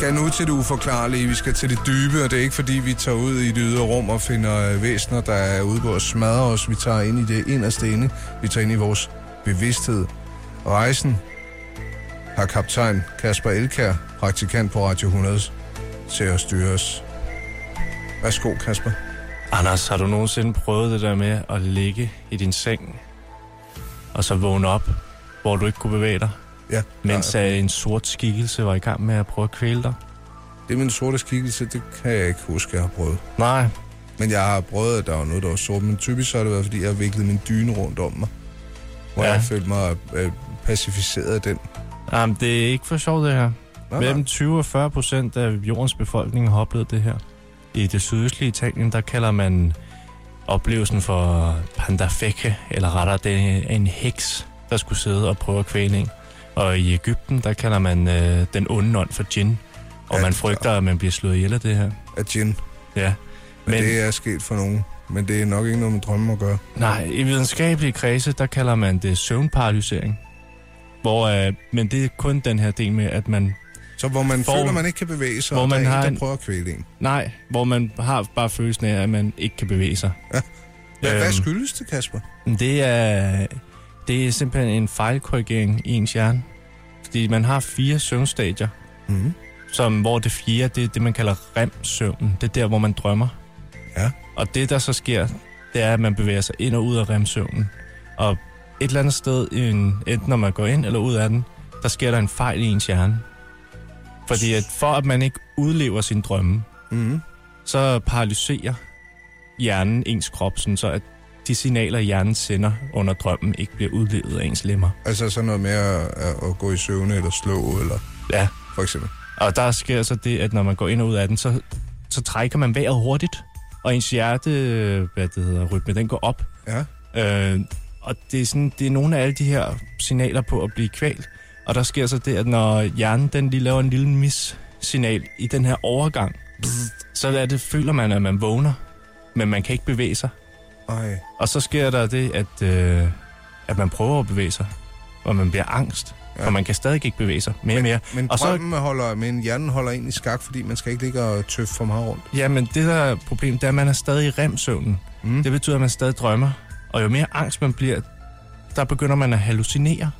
skal nu til det uforklarlige, vi skal til det dybe, og det er ikke fordi, vi tager ud i det ydre rum og finder øh, væsener, der er ude på at smadre os. Vi tager ind i det inderste inde. Vi tager ind i vores bevidsthed. Rejsen har kaptajn Kasper Elkær, praktikant på Radio 100, til at styre os. Værsgo, Kasper. Anders, har du nogensinde prøvet det der med at ligge i din seng, og så vågne op, hvor du ikke kunne bevæge dig, Ja, mens ja, ja. en sort skikkelse var i gang med at prøve at kvæle dig? det er min sorte skikkelse, det kan jeg ikke huske, jeg har prøvet. Nej, Men jeg har prøvet, at der var noget, der var sort, men typisk så har det været, fordi jeg har viklet min dyne rundt om mig. Hvor ja. Jeg følte mig øh, pacificeret af den. Jamen, det er ikke for sjovt det her. Nej, Mellem nej. 20 og 40 procent af jordens befolkning har oplevet det her. I det sydøstlige Italien, der kalder man oplevelsen for pandafeke, eller rettere, det er en heks, der skulle sidde og prøve at kvæle en. Og i Ægypten, der kalder man øh, den onde ånd for djinn. Og Ja, man er frygter, at man bliver slået ihjel af det her. Af gin. Ja. Men, Men det er sket for nogen. Men det er nok ikke noget med drømme at gøre. nej, i videnskabelige kredse, der kalder man det søvnparalysering. Hvor, øh, men det er kun den her del med, at man Så hvor man For- føler, man ikke kan bevæge sig, hvor og der man er har en, der prøver at kvæle en. Nej, hvor man har bare følelsen af, at man ikke kan bevæge sig. Hvad, hvad Øhm. skyldes det, Kasper? Det er, det er simpelthen en fejlkorrigering i ens hjerne. Fordi man har fire søvnstadier, Mm. som, hvor det fjerde, det er det, man kalder REM-søvnen. Det er der, hvor man drømmer. Ja. Og det, der så sker, det er, at man bevæger sig ind og ud af REM-søvnen. Og et eller andet sted, enten når man går ind eller ud af den, der sker der en fejl i ens hjerne. Fordi at for at man ikke udlever sin drømme, Mm. så paralyserer hjernen ens krop, sådan så at de signaler, hjernen sender under drømmen, ikke bliver udlevet af ens lemmer. Altså sådan noget med at, at, gå i søvne eller slå, eller Ja, for eksempel. og der sker så det, at når man går ind og ud af den, så, så trækker man vejret hurtigt, og ens hjerte, hvad det hedder, rytme, den går op. Ja. Øh, og det er, sådan, det er nogle af alle de her signaler på at blive kvalt. Og der sker så det, at når hjernen den lige laver en lille mis-signal i den her overgang, så er det, føler man, at man vågner, men man kan ikke bevæge sig. Ej. Og så sker der det, at, øh, at man prøver at bevæge sig, og man bliver angst, Ja. for man kan stadig ikke bevæge sig mere og mere. Men Og så- drømmen holder, men hjernen holder en i skak, fordi man skal ikke ligge og tøffe for meget rundt. Ja, men det der er problemet, det er, at man er stadig i remsøvnen. Mm. Det betyder, at man stadig drømmer. Og jo mere angst man bliver, der begynder man at hallucinere.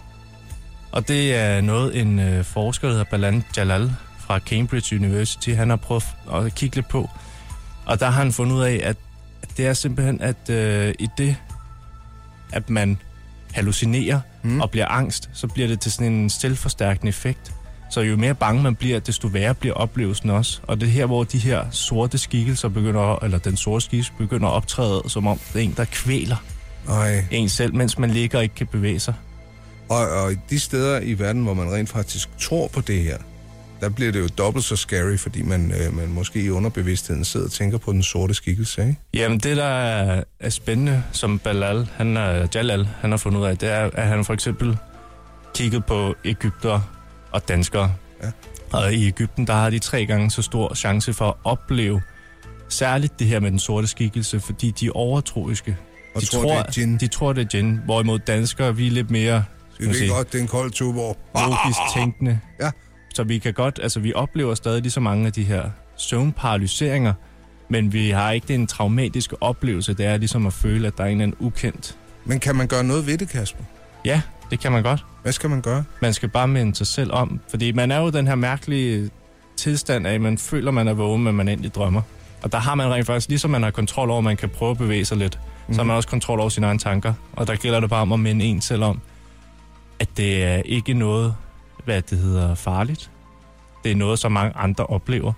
Og det er noget, en øh, forsker, der hedder Balan Jalal fra Cambridge University, han har prøvet at kigge lidt på. Og der har han fundet ud af, at det er simpelthen, at øh, i det, at man hallucinerer Mm. og bliver angst, så bliver det til sådan en selvforstærkende effekt. Så jo mere bange man bliver, desto værre bliver oplevelsen også. Og det er her, hvor de her sorte skikkelser begynder, eller den sorte skikkelse begynder at optræde, som om det er en, der kvæler Ej. en selv, mens man ligger og ikke kan bevæge sig. Og, og de steder i verden, hvor man rent faktisk tror på det her, der bliver det jo dobbelt så scary, fordi man, øh, man måske i underbevidstheden sidder og tænker på den sorte skikkelse, ikke? Jamen, det der er, er spændende, som Balal, han er, Jalal, han har fundet ud af, det er, at han for eksempel kigget på Ægypter og danskere. Ja. Og i Ægypten, der har de tre gange så stor chance for at opleve særligt det her med den sorte skikkelse, fordi de er overtroiske. Og de tror, det er gin. De tror, det er gin, hvorimod danskere, vi er lidt mere Vi ved godt, det er en kold tuborg. logisk tænkende. Ja. Så vi kan godt, altså vi oplever stadig lige så mange af de her søvnparalyseringer, men vi har ikke den traumatiske oplevelse, det er ligesom at føle, at der er en eller anden ukendt. Men kan man gøre noget ved det, Kasper? Ja, det kan man godt. Hvad skal man gøre? Man skal bare minde sig selv om, fordi man er jo den her mærkelige tilstand af, at man føler, man er vågen, men man egentlig drømmer. Og der har man rent faktisk, ligesom man har kontrol over, at man kan prøve at bevæge sig lidt, mm. så har man også kontrol over sine egne tanker. Og der gælder det bare om at minde en selv om, at det er ikke noget, hvad det hedder, farligt. Det er noget, som mange andre oplever.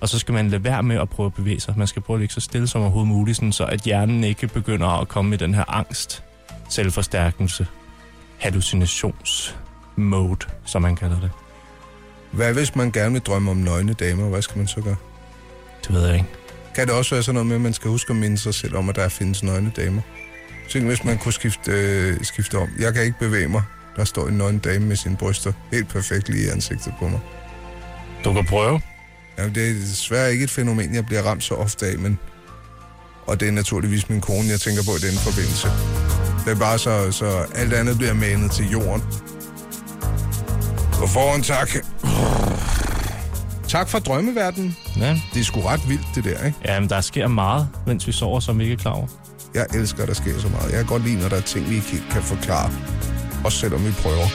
Og så skal man lade være med at prøve at bevæge sig. Man skal prøve at ligge så stille som overhovedet muligt, sådan så at hjernen ikke begynder at komme i den her angst, selvforstærkelse, hallucinationsmode, som man kalder det. Hvad hvis man gerne vil drømme om nøgne damer? Hvad skal man så gøre? Det ved jeg ikke. Kan det også være sådan noget med, at man skal huske at minde sig selv om, at der findes nøgne damer? Tænk, hvis man kunne skifte, øh, skifte om. Jeg kan ikke bevæge mig. Der står en nøgen dame med sine bryster helt perfekt lige i ansigtet på mig. Du kan prøve. Jamen, det er desværre ikke et fænomen, jeg bliver ramt så ofte af, men... Og det er naturligvis min kone, jeg tænker på i den forbindelse. Det er bare så, så alt andet bliver manet til jorden. På forhånd tak. Tak for drømmeverdenen. Ja. Det er sgu ret vildt, det der, ikke? ja, men der sker meget, mens vi sover, som vi ikke er klar over. Jeg elsker, at der sker så meget. Jeg kan godt lide, når der er ting, vi ikke kan forklare. Også selvom vi prøver.